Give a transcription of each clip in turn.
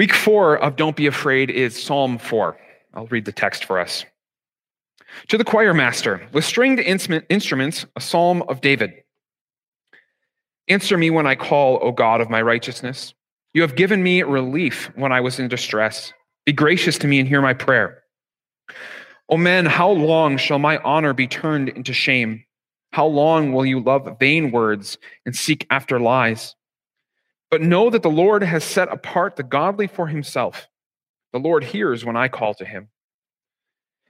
Week four of Don't Be Afraid is Psalm 4. I'll read the text for us. To the choir master, with stringed instruments, a psalm of David. Answer me when I call, O God of my righteousness. You have given me relief when I was in distress. Be gracious to me and hear my prayer. O men, how long shall my honor be turned into shame? How long will you love vain words and seek after lies? But know that the Lord has set apart the godly for himself. The Lord hears when I call to him.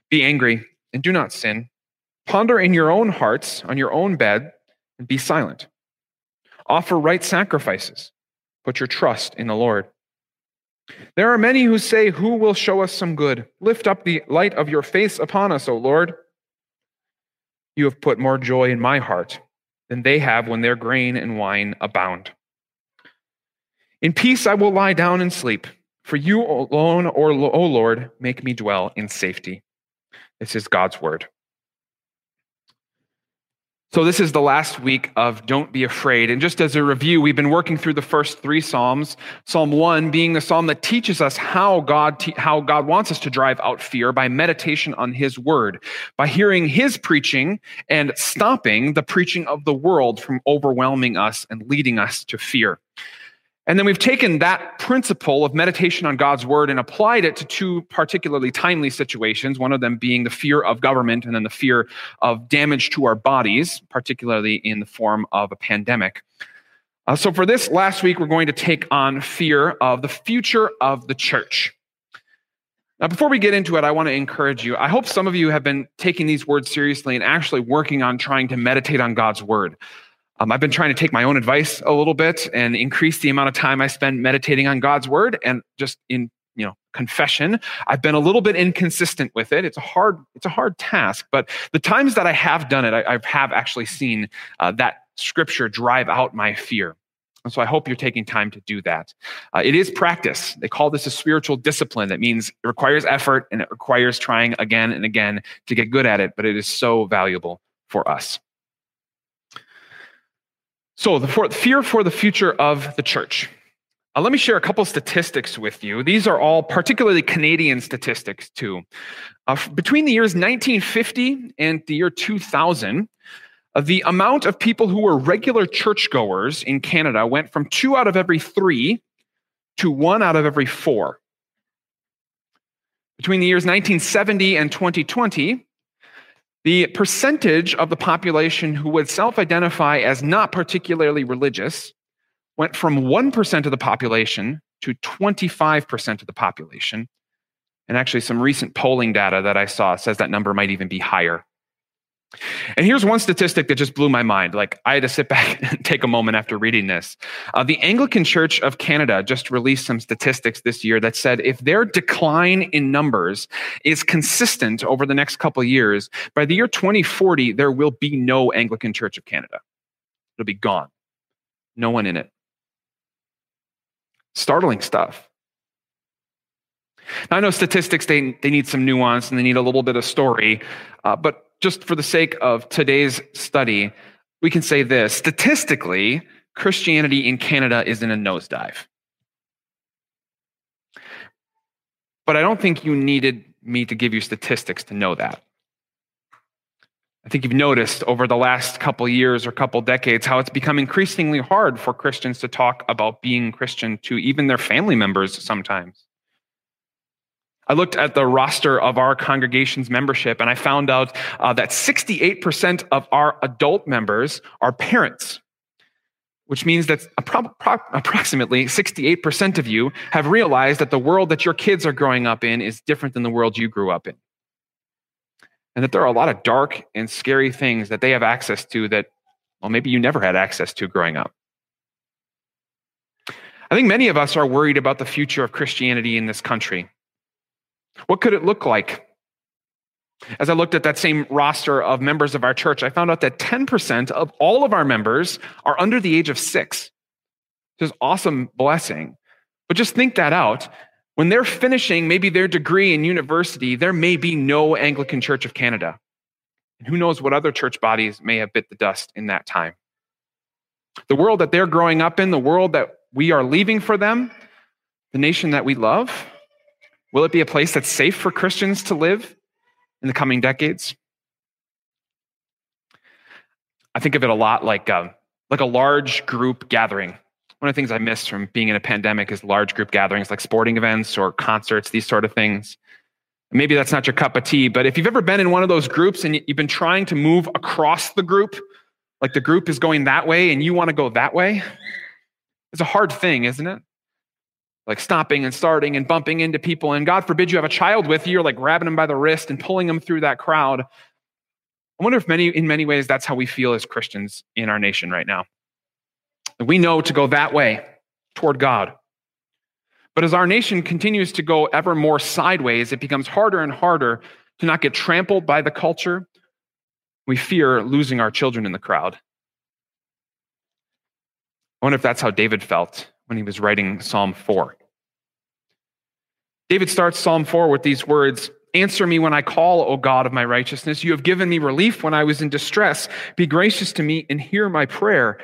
Be angry and do not sin. Ponder in your own hearts on your own bed and be silent. Offer right sacrifices. Put your trust in the Lord. There are many who say, Who will show us some good? Lift up the light of your face upon us, O Lord. You have put more joy in my heart than they have when their grain and wine abound. In peace I will lie down and sleep, for you alone, or O Lord, make me dwell in safety. This is God's word. So, this is the last week of Don't Be Afraid. And just as a review, we've been working through the first three Psalms. Psalm 1 being the psalm that teaches us how God, te- how God wants us to drive out fear by meditation on His Word, by hearing His preaching and stopping the preaching of the world from overwhelming us and leading us to fear. And then we've taken that principle of meditation on God's word and applied it to two particularly timely situations, one of them being the fear of government and then the fear of damage to our bodies, particularly in the form of a pandemic. Uh, so, for this last week, we're going to take on fear of the future of the church. Now, before we get into it, I want to encourage you. I hope some of you have been taking these words seriously and actually working on trying to meditate on God's word. Um, I've been trying to take my own advice a little bit and increase the amount of time I spend meditating on God's word and just in you know confession. I've been a little bit inconsistent with it. It's a hard it's a hard task but the times that i have done it i, I have actually seen uh, that scripture drive out my fear. And so i hope you're taking time to do that. Uh, it is practice. They call this a spiritual discipline. That means it requires effort and it requires trying again and again to get good at it but it is so valuable for us so, the for, fear for the future of the church. Uh, let me share a couple statistics with you. These are all particularly Canadian statistics, too. Uh, between the years 1950 and the year 2000, uh, the amount of people who were regular churchgoers in Canada went from two out of every three to one out of every four. Between the years 1970 and 2020, the percentage of the population who would self identify as not particularly religious went from 1% of the population to 25% of the population. And actually, some recent polling data that I saw says that number might even be higher. And here's one statistic that just blew my mind. Like, I had to sit back and take a moment after reading this. Uh, the Anglican Church of Canada just released some statistics this year that said if their decline in numbers is consistent over the next couple years, by the year 2040, there will be no Anglican Church of Canada. It'll be gone. No one in it. Startling stuff. Now, I know statistics, they, they need some nuance and they need a little bit of story, uh, but just for the sake of today's study, we can say this statistically, Christianity in Canada is in a nosedive. But I don't think you needed me to give you statistics to know that. I think you've noticed over the last couple years or couple decades how it's become increasingly hard for Christians to talk about being Christian to even their family members sometimes. I looked at the roster of our congregation's membership and I found out uh, that 68% of our adult members are parents, which means that appro- approximately 68% of you have realized that the world that your kids are growing up in is different than the world you grew up in. And that there are a lot of dark and scary things that they have access to that, well, maybe you never had access to growing up. I think many of us are worried about the future of Christianity in this country. What could it look like? As I looked at that same roster of members of our church, I found out that 10% of all of our members are under the age of six. Just awesome blessing. But just think that out. When they're finishing maybe their degree in university, there may be no Anglican Church of Canada. And who knows what other church bodies may have bit the dust in that time. The world that they're growing up in, the world that we are leaving for them, the nation that we love? Will it be a place that's safe for Christians to live in the coming decades? I think of it a lot like a, uh, like a large group gathering. One of the things I miss from being in a pandemic is large group gatherings like sporting events or concerts, these sort of things. Maybe that's not your cup of tea, but if you've ever been in one of those groups and you've been trying to move across the group, like the group is going that way and you want to go that way, it's a hard thing, isn't it? Like stopping and starting and bumping into people. And God forbid you have a child with you, you're like grabbing them by the wrist and pulling them through that crowd. I wonder if many, in many ways, that's how we feel as Christians in our nation right now. We know to go that way toward God. But as our nation continues to go ever more sideways, it becomes harder and harder to not get trampled by the culture. We fear losing our children in the crowd. I wonder if that's how David felt when he was writing Psalm 4. David starts Psalm 4 with these words Answer me when I call, O God of my righteousness. You have given me relief when I was in distress. Be gracious to me and hear my prayer.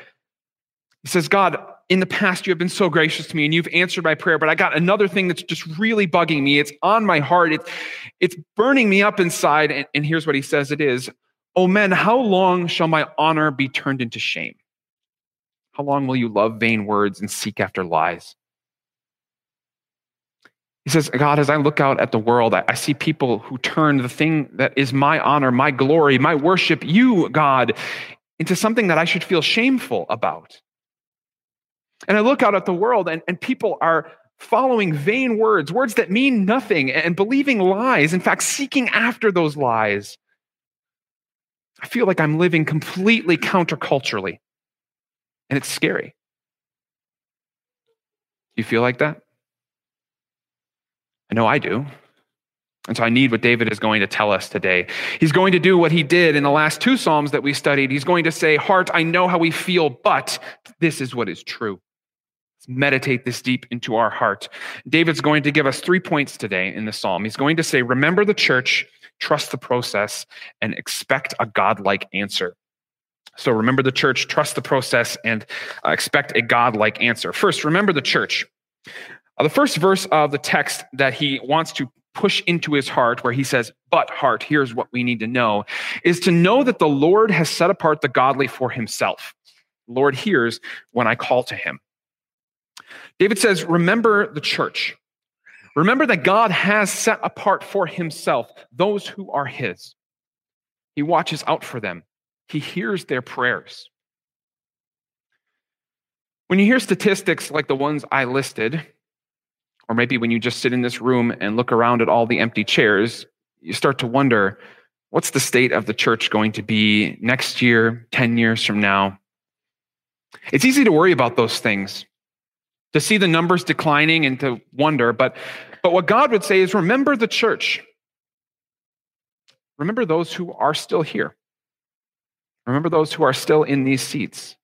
He says, God, in the past, you have been so gracious to me and you've answered my prayer, but I got another thing that's just really bugging me. It's on my heart, it's, it's burning me up inside. And, and here's what he says it is Oh, men, how long shall my honor be turned into shame? How long will you love vain words and seek after lies? He says, God, as I look out at the world, I, see people who turn the thing that is my honor, my glory, my worship, you, God, into something that I should feel shameful about. And I look out at the world, and, and people are following vain words, words that mean nothing, and believing lies, in fact, seeking after those lies. I feel like I'm living completely counterculturally, and it's scary. You feel like that? I know I do. And so I need what David is going to tell us today. He's going to do what he did in the last two Psalms that we studied. He's going to say, Heart, I know how we feel, but this is what is true Let's meditate this deep into our heart. David's going to give us three points today in the psalm. He's going to say, Remember the church, trust the process, and expect a godlike answer. So remember the church, trust the process, and uh, expect a godlike answer. First, remember the church. Uh, the first verse of the text that he wants to push into his heart, where he says, But heart, here's what we need to know, is to know that the Lord has set apart the godly for himself. Lord hears when I call to him. David says, Remember the church. Remember that God has set apart for himself those who are his. He watches out for them, he hears their prayers. When you hear statistics like the ones I listed, or maybe when you just sit in this room and look around at all the empty chairs, you start to wonder what's the state of the church going to be next year, 10 years from now? It's easy to worry about those things to see the numbers declining and to wonder. But, but what God would say is remember the church. Remember those who are still here. Remember those who are still in these seats.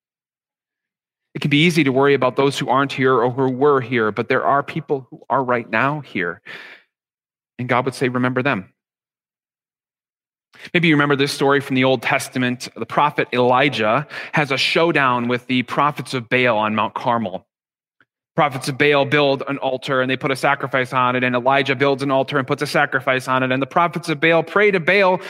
It can be easy to worry about those who aren't here or who were here, but there are people who are right now here. And God would say, remember them. Maybe you remember this story from the Old Testament. The prophet Elijah has a showdown with the prophets of Baal on Mount Carmel prophets of Baal build an altar and they put a sacrifice on it, and Elijah builds an altar and puts a sacrifice on it. And the prophets of Baal pray to Baal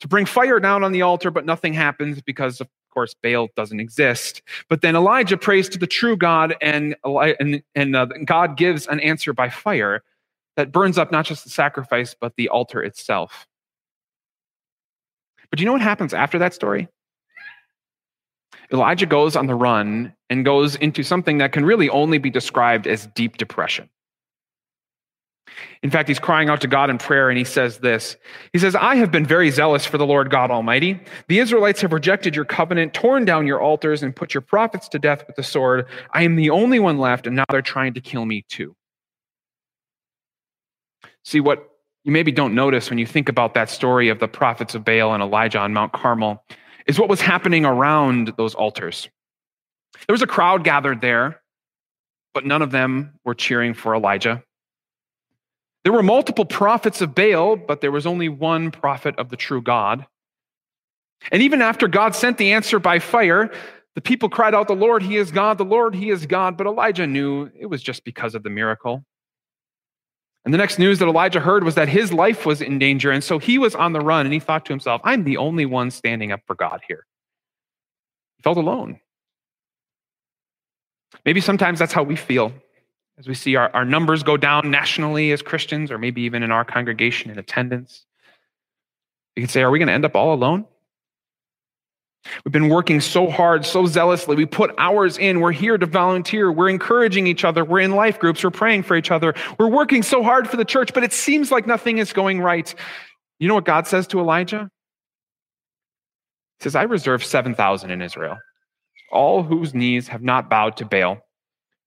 to bring fire down on the altar, but nothing happens because, of course, Baal doesn't exist. But then Elijah prays to the true God, and, and, and uh, God gives an answer by fire that burns up not just the sacrifice, but the altar itself. But do you know what happens after that story? Elijah goes on the run and goes into something that can really only be described as deep depression. In fact, he's crying out to God in prayer and he says this He says, I have been very zealous for the Lord God Almighty. The Israelites have rejected your covenant, torn down your altars, and put your prophets to death with the sword. I am the only one left, and now they're trying to kill me too. See, what you maybe don't notice when you think about that story of the prophets of Baal and Elijah on Mount Carmel is what was happening around those altars. There was a crowd gathered there, but none of them were cheering for Elijah. There were multiple prophets of Baal, but there was only one prophet of the true God. And even after God sent the answer by fire, the people cried out, The Lord, He is God, the Lord, He is God. But Elijah knew it was just because of the miracle. And the next news that Elijah heard was that his life was in danger. And so he was on the run and he thought to himself, I'm the only one standing up for God here. He felt alone. Maybe sometimes that's how we feel as we see our, our numbers go down nationally as Christians, or maybe even in our congregation in attendance. You can say, Are we going to end up all alone? We've been working so hard, so zealously. We put hours in. We're here to volunteer. We're encouraging each other. We're in life groups. We're praying for each other. We're working so hard for the church, but it seems like nothing is going right. You know what God says to Elijah? He says, I reserve 7,000 in Israel, all whose knees have not bowed to Baal,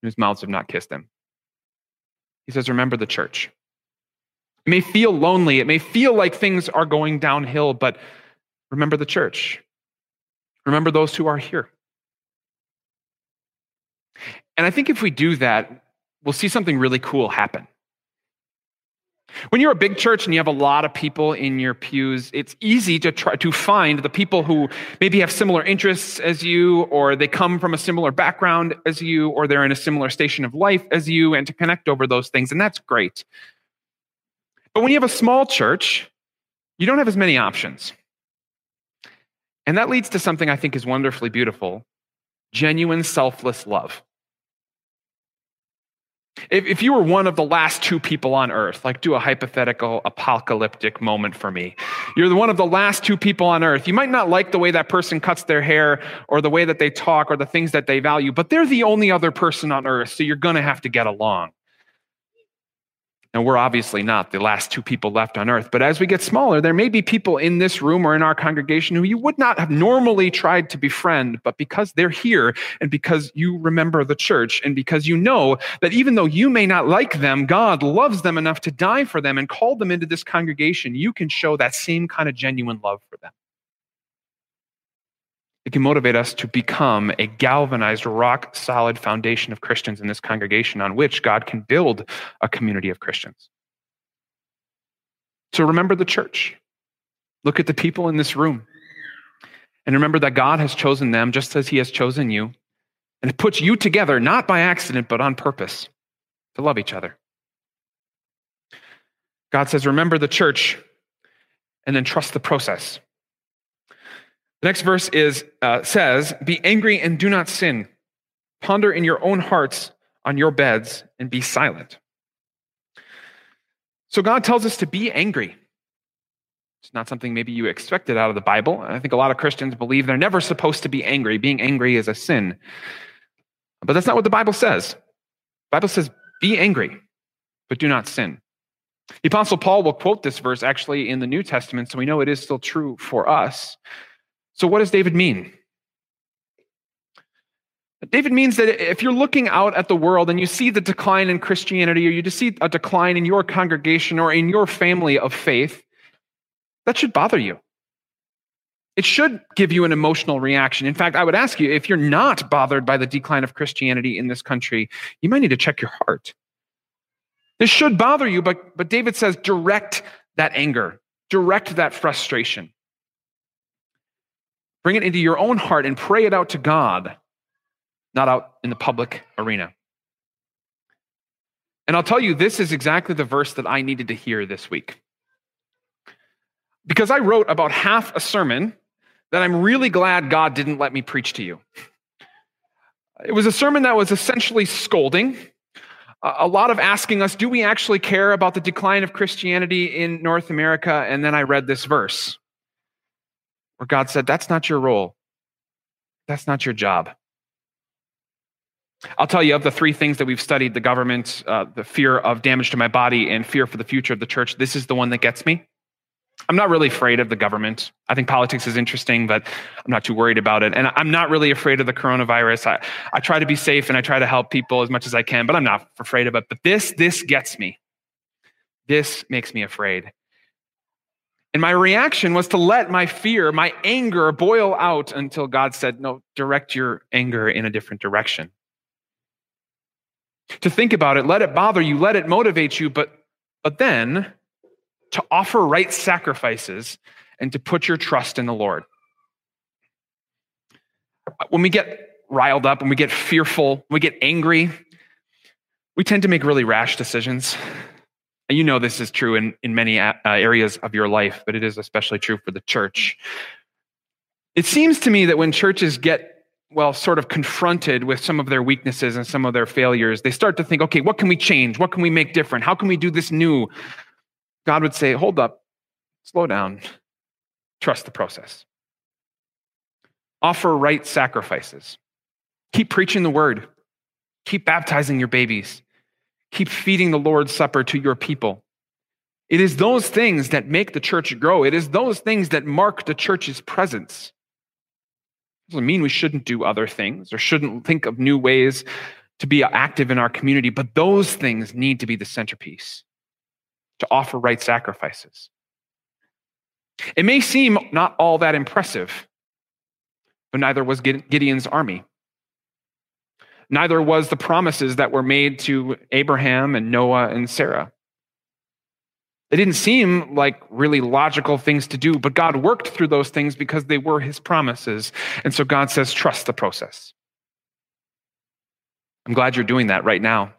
whose mouths have not kissed him. He says, Remember the church. It may feel lonely. It may feel like things are going downhill, but remember the church. Remember those who are here. And I think if we do that, we'll see something really cool happen. When you're a big church and you have a lot of people in your pews, it's easy to try to find the people who maybe have similar interests as you, or they come from a similar background as you, or they're in a similar station of life as you, and to connect over those things. And that's great. But when you have a small church, you don't have as many options. And that leads to something I think is wonderfully beautiful genuine, selfless love. If, if you were one of the last two people on earth, like do a hypothetical apocalyptic moment for me, you're the one of the last two people on earth. You might not like the way that person cuts their hair or the way that they talk or the things that they value, but they're the only other person on earth, so you're going to have to get along. And we're obviously not the last two people left on earth. But as we get smaller, there may be people in this room or in our congregation who you would not have normally tried to befriend, but because they're here and because you remember the church and because you know that even though you may not like them, God loves them enough to die for them and call them into this congregation, you can show that same kind of genuine love for them. It can motivate us to become a galvanized, rock solid foundation of Christians in this congregation on which God can build a community of Christians. So remember the church. Look at the people in this room. And remember that God has chosen them just as He has chosen you. And it puts you together, not by accident, but on purpose, to love each other. God says, Remember the church, and then trust the process. The next verse is, uh, says, Be angry and do not sin. Ponder in your own hearts on your beds and be silent. So God tells us to be angry. It's not something maybe you expected out of the Bible. I think a lot of Christians believe they're never supposed to be angry. Being angry is a sin. But that's not what the Bible says. The Bible says, Be angry, but do not sin. The Apostle Paul will quote this verse actually in the New Testament, so we know it is still true for us. So, what does David mean? David means that if you're looking out at the world and you see the decline in Christianity, or you just see a decline in your congregation or in your family of faith, that should bother you. It should give you an emotional reaction. In fact, I would ask you if you're not bothered by the decline of Christianity in this country, you might need to check your heart. This should bother you, but, but David says direct that anger, direct that frustration. Bring it into your own heart and pray it out to God, not out in the public arena. And I'll tell you, this is exactly the verse that I needed to hear this week. Because I wrote about half a sermon that I'm really glad God didn't let me preach to you. It was a sermon that was essentially scolding, a lot of asking us, do we actually care about the decline of Christianity in North America? And then I read this verse where God said, That's not your role. That's not your job. I'll tell you of the three things that we've studied the government, uh, the fear of damage to my body, and fear for the future of the church. This is the one that gets me. I'm not really afraid of the government. I think politics is interesting, but I'm not too worried about it. And I'm not really afraid of the coronavirus. I, I try to be safe and I try to help people as much as I can, but I'm not afraid of it. But this, this gets me. This makes me afraid. And my reaction was to let my fear, my anger boil out until God said, No, direct your anger in a different direction. To think about it, let it bother you, let it motivate you, but, but then to offer right sacrifices and to put your trust in the Lord. When we get riled up, when we get fearful, when we get angry, we tend to make really rash decisions. You know this is true in, in many uh, areas of your life, but it is especially true for the church. It seems to me that when churches get, well, sort of confronted with some of their weaknesses and some of their failures, they start to think, okay, what can we change? What can we make different? How can we do this new? God would say, hold up, slow down, trust the process. Offer right sacrifices. Keep preaching the word. Keep baptizing your babies. Keep feeding the Lord's Supper to your people. It is those things that make the church grow. It is those things that mark the church's presence. It doesn't mean we shouldn't do other things or shouldn't think of new ways to be active in our community, but those things need to be the centerpiece to offer right sacrifices. It may seem not all that impressive, but neither was Gideon's army. Neither was the promises that were made to Abraham and Noah and Sarah. They didn't seem like really logical things to do, but God worked through those things because they were his promises. And so God says, trust the process. I'm glad you're doing that right now.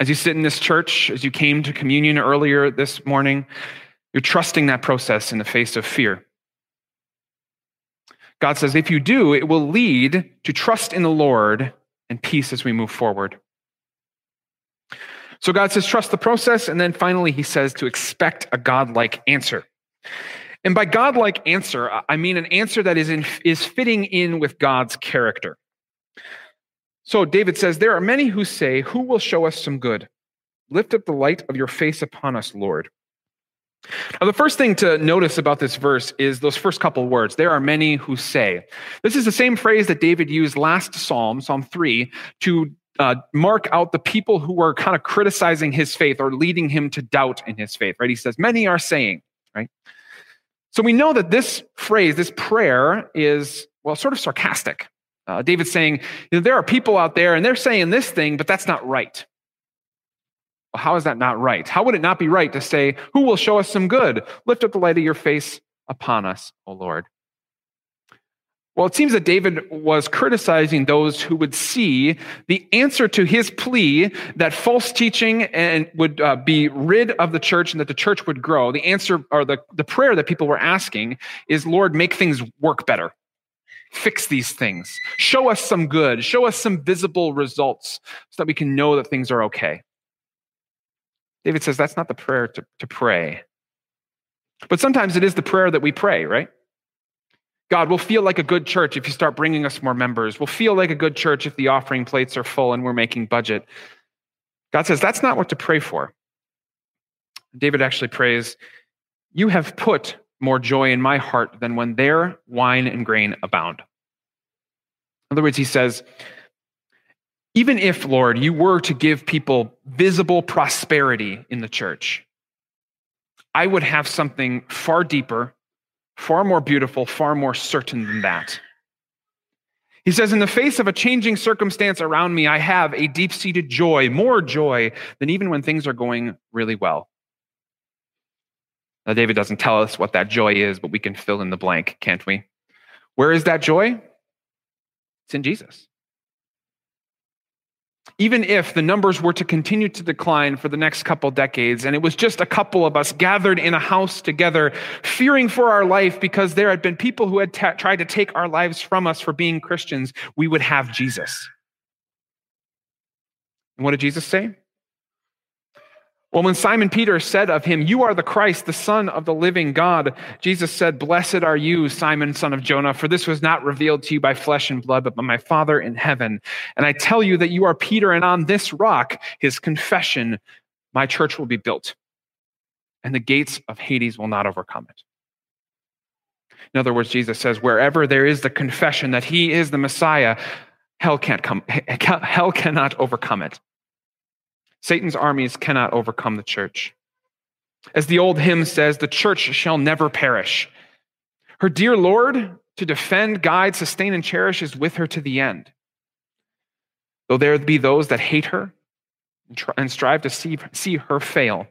As you sit in this church, as you came to communion earlier this morning, you're trusting that process in the face of fear. God says, if you do, it will lead to trust in the Lord and peace as we move forward. So God says, trust the process. And then finally, he says to expect a godlike answer. And by godlike answer, I mean an answer that is, in, is fitting in with God's character. So David says, There are many who say, Who will show us some good? Lift up the light of your face upon us, Lord. Now, the first thing to notice about this verse is those first couple words. There are many who say. This is the same phrase that David used last Psalm, Psalm 3, to uh, mark out the people who were kind of criticizing his faith or leading him to doubt in his faith, right? He says, Many are saying, right? So we know that this phrase, this prayer, is, well, sort of sarcastic. Uh, David's saying, you know, There are people out there and they're saying this thing, but that's not right. How is that not right? How would it not be right to say, Who will show us some good? Lift up the light of your face upon us, O Lord. Well, it seems that David was criticizing those who would see the answer to his plea that false teaching and would uh, be rid of the church and that the church would grow. The answer or the, the prayer that people were asking is, Lord, make things work better. Fix these things. Show us some good. Show us some visible results so that we can know that things are okay. David says that's not the prayer to, to pray. But sometimes it is the prayer that we pray, right? God, we'll feel like a good church if you start bringing us more members. We'll feel like a good church if the offering plates are full and we're making budget. God says that's not what to pray for. David actually prays, You have put more joy in my heart than when their wine and grain abound. In other words, he says, even if, Lord, you were to give people visible prosperity in the church, I would have something far deeper, far more beautiful, far more certain than that. He says, In the face of a changing circumstance around me, I have a deep seated joy, more joy than even when things are going really well. Now, David doesn't tell us what that joy is, but we can fill in the blank, can't we? Where is that joy? It's in Jesus even if the numbers were to continue to decline for the next couple decades, and it was just a couple of us gathered in a house together, fearing for our life because there had been people who had tried to take our lives from us for being Christians, we would have Jesus. And what did Jesus say? Well, when Simon Peter said of him, You are the Christ, the Son of the living God, Jesus said, Blessed are you, Simon, son of Jonah, for this was not revealed to you by flesh and blood, but by my Father in heaven. And I tell you that you are Peter, and on this rock, his confession, my church will be built, and the gates of Hades will not overcome it. In other words, Jesus says, Wherever there is the confession that he is the Messiah, hell can't come, hell cannot overcome it. Satan's armies cannot overcome the church. As the old hymn says, the church shall never perish. Her dear Lord, to defend, guide, sustain, and cherish, is with her to the end. Though there be those that hate her and strive to see, see her fail,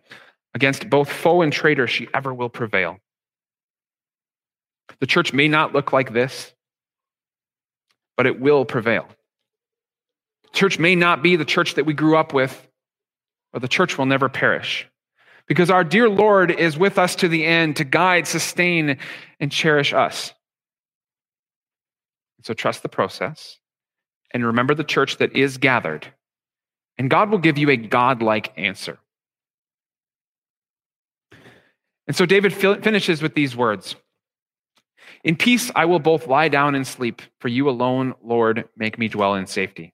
against both foe and traitor, she ever will prevail. The church may not look like this, but it will prevail. Church may not be the church that we grew up with, or the church will never perish. because our dear Lord is with us to the end to guide, sustain, and cherish us. So trust the process and remember the church that is gathered, and God will give you a God-like answer. And so David finishes with these words In peace I will both lie down and sleep, for you alone, Lord, make me dwell in safety.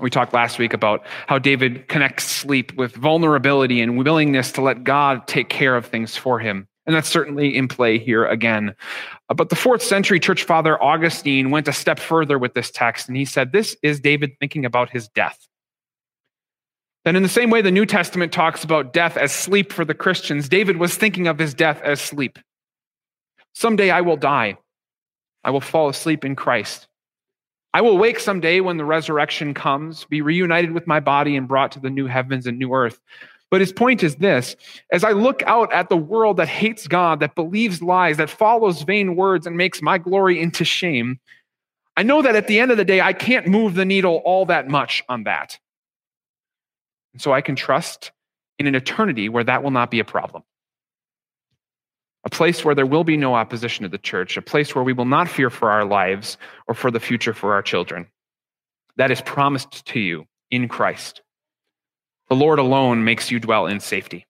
We talked last week about how David connects sleep with vulnerability and willingness to let God take care of things for him. And that's certainly in play here again. Uh, but the fourth century church father Augustine went a step further with this text, and he said, This is David thinking about his death. Then, in the same way the New Testament talks about death as sleep for the Christians, David was thinking of his death as sleep. Someday I will die. I will fall asleep in Christ. I will wake someday when the resurrection comes, be reunited with my body and brought to the new heavens and new earth. But his point is this as I look out at the world that hates God, that believes lies, that follows vain words, and makes my glory into shame, I know that at the end of the day, I can't move the needle all that much on that. And so I can trust in an eternity where that will not be a problem a place where there will be no opposition to the church, a place where we will not fear for our lives or for the future for our children. That is promised to you in Christ. The Lord alone makes you dwell in safety.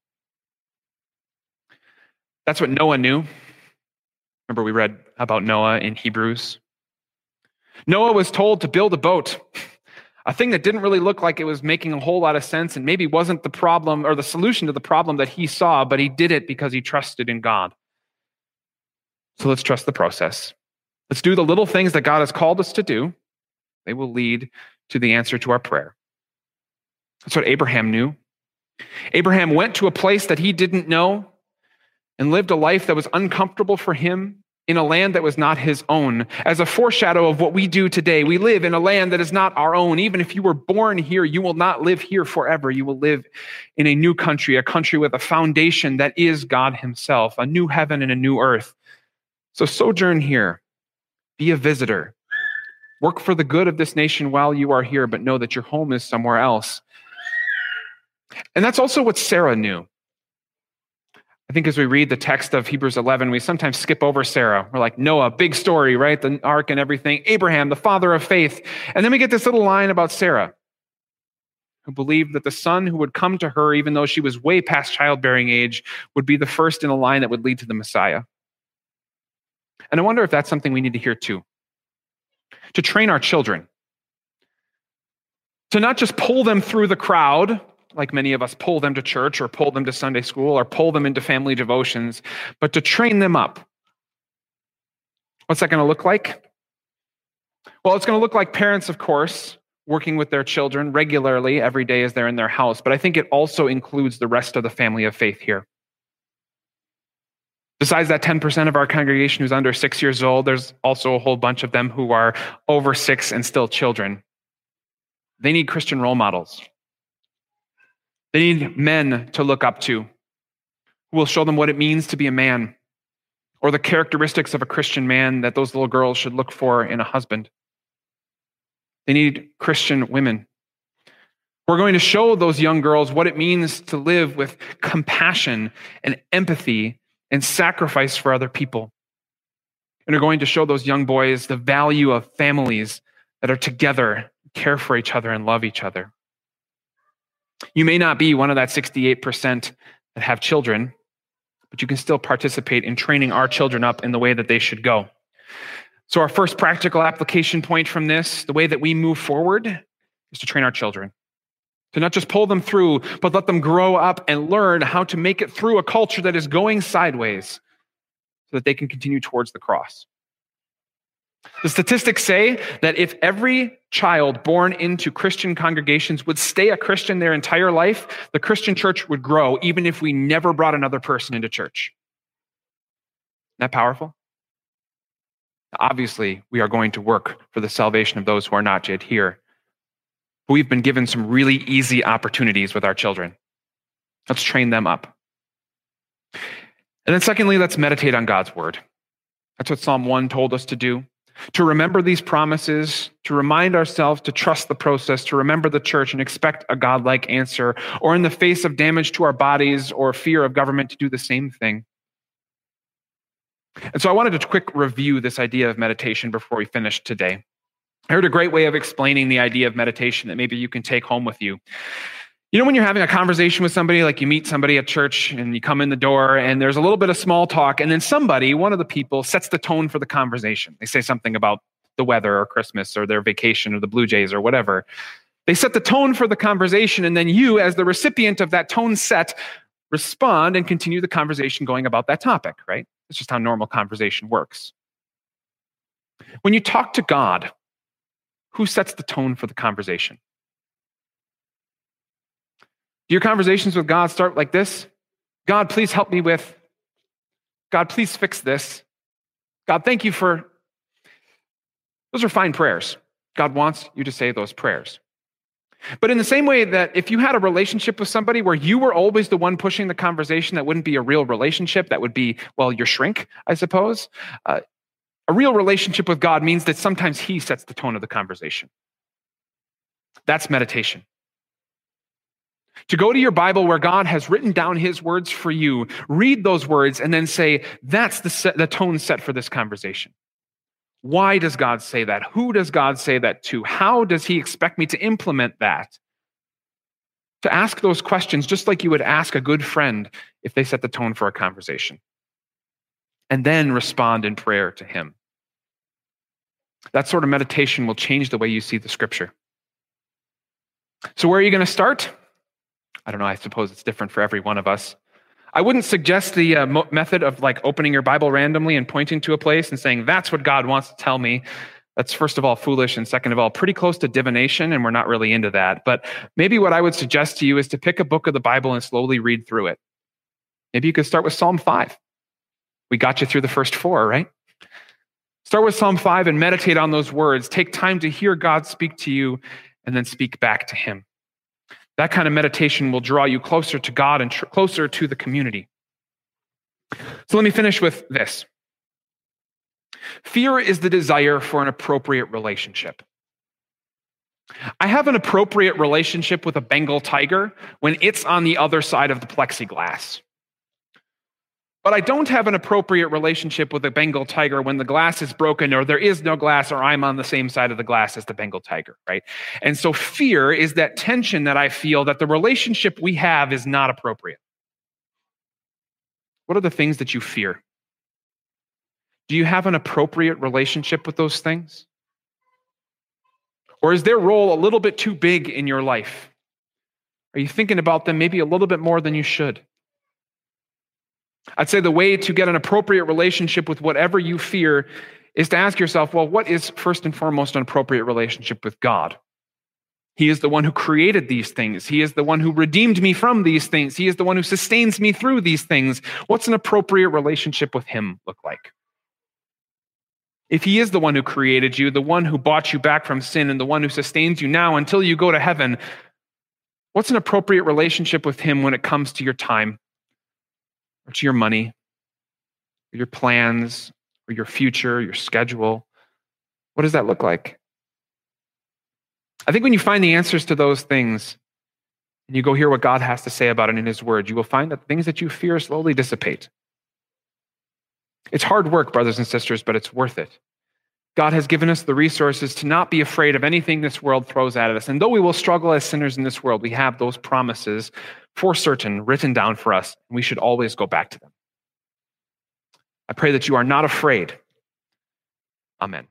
That's what Noah knew. Remember, we read about Noah in Hebrews. Noah was told to build a boat, a thing that didn't really look like it was making a whole lot of sense and maybe wasn't the problem or the solution to the problem that he saw, but he did it because he trusted in God. So let's trust the process. Let's do the little things that God has called us to do. They will lead to the answer to our prayer. That's what Abraham knew. Abraham went to a place that he didn't know and lived a life that was uncomfortable for him in a land that was not his own. As a foreshadow of what we do today, we live in a land that is not our own. Even if you were born here, you will not live here forever. You will live in a new country, a country with a foundation that is God himself, a new heaven and a new earth. So sojourn here, be a visitor. Work for the good of this nation while you are here, but know that your home is somewhere else. And that's also what Sarah knew. I think as we read the text of Hebrews 11, we sometimes skip over Sarah. We're like, Noah, big story, right? The ark and everything. Abraham, the father of faith. And then we get this little line about Sarah, who believed that the son who would come to her, even though she was way past childbearing age, would be the first in a line that would lead to the Messiah. And I wonder if that's something we need to hear too. To train our children, to not just pull them through the crowd, like many of us pull them to church or pull them to Sunday school or pull them into family devotions, but to train them up. What's that going to look like? Well, it's going to look like parents, of course, working with their children regularly every day as they're in their house, but I think it also includes the rest of the family of faith here. Besides that 10% of our congregation who's under six years old, there's also a whole bunch of them who are over six and still children. They need Christian role models. They need men to look up to who will show them what it means to be a man or the characteristics of a Christian man that those little girls should look for in a husband. They need Christian women. We're going to show those young girls what it means to live with compassion and empathy and sacrifice for other people. And are going to show those young boys the value of families that are together, care for each other, and love each other. You may not be one of that 68% that have children, but you can still participate in training our children up in the way that they should go. So, our first practical application point from this, the way that we move forward, is to train our children to not just pull them through, but let them grow up and learn how to make it through a culture that is going sideways so that they can continue towards the cross. The statistics say that if every child born into Christian congregations would stay a Christian their entire life, the Christian church would grow even if we never brought another person into church. Isn't that powerful? Obviously, we are going to work for the salvation of those who are not yet here but we've been given some really easy opportunities with our children. Let's train them up. And then, secondly, let's meditate on God's word. That's what Psalm 1 told us to do. to remember these promises, to remind ourselves to trust the process, to remember the church and expect a godlike answer, or in the face of damage to our bodies or fear of government to do the same thing. And so I wanted to quick review this idea of meditation before we finish today. I heard a great way of explaining the idea of meditation that maybe you can take home with you. You know, when you're having a conversation with somebody, like you meet somebody at church and you come in the door and there's a little bit of small talk, and then somebody, one of the people, sets the tone for the conversation. They say something about the weather or Christmas or their vacation or the Blue Jays or whatever. They set the tone for the conversation, and then you, as the recipient of that tone set, respond and continue the conversation going about that topic, right? It's just how normal conversation works. When you talk to God, who sets the tone for the conversation? Do your conversations with God start like this? God, please help me with. God, please fix this. God, thank you for. Those are fine prayers. God wants you to say those prayers. But in the same way that if you had a relationship with somebody where you were always the one pushing the conversation, that wouldn't be a real relationship. That would be, well, your shrink, I suppose. Uh, a real relationship with God means that sometimes He sets the tone of the conversation. That's meditation. To go to your Bible where God has written down His words for you, read those words, and then say, that's the, set, the tone set for this conversation. Why does God say that? Who does God say that to? How does He expect me to implement that? To ask those questions just like you would ask a good friend if they set the tone for a conversation. And then respond in prayer to Him. That sort of meditation will change the way you see the scripture. So, where are you going to start? I don't know. I suppose it's different for every one of us. I wouldn't suggest the uh, mo- method of like opening your Bible randomly and pointing to a place and saying, that's what God wants to tell me. That's first of all foolish, and second of all, pretty close to divination, and we're not really into that. But maybe what I would suggest to you is to pick a book of the Bible and slowly read through it. Maybe you could start with Psalm 5. We got you through the first four, right? Start with Psalm 5 and meditate on those words. Take time to hear God speak to you and then speak back to Him. That kind of meditation will draw you closer to God and tr- closer to the community. So let me finish with this fear is the desire for an appropriate relationship. I have an appropriate relationship with a Bengal tiger when it's on the other side of the plexiglass. But I don't have an appropriate relationship with a Bengal tiger when the glass is broken or there is no glass or I'm on the same side of the glass as the Bengal tiger, right? And so fear is that tension that I feel that the relationship we have is not appropriate. What are the things that you fear? Do you have an appropriate relationship with those things? Or is their role a little bit too big in your life? Are you thinking about them maybe a little bit more than you should? I'd say the way to get an appropriate relationship with whatever you fear is to ask yourself, well, what is first and foremost an appropriate relationship with God? He is the one who created these things. He is the one who redeemed me from these things. He is the one who sustains me through these things. What's an appropriate relationship with Him look like? If He is the one who created you, the one who bought you back from sin, and the one who sustains you now until you go to heaven, what's an appropriate relationship with Him when it comes to your time or to your money, or your plans, or your future, your schedule? What does that look like? I think when you find the answers to those things and you go hear what God has to say about it in His Word, you will find that things that you fear slowly dissipate. It's hard work, brothers and sisters, but it's worth it. God has given us the resources to not be afraid of anything this world throws at us. And though we will struggle as sinners in this world, we have those promises for certain written down for us, and we should always go back to them. I pray that you are not afraid. Amen.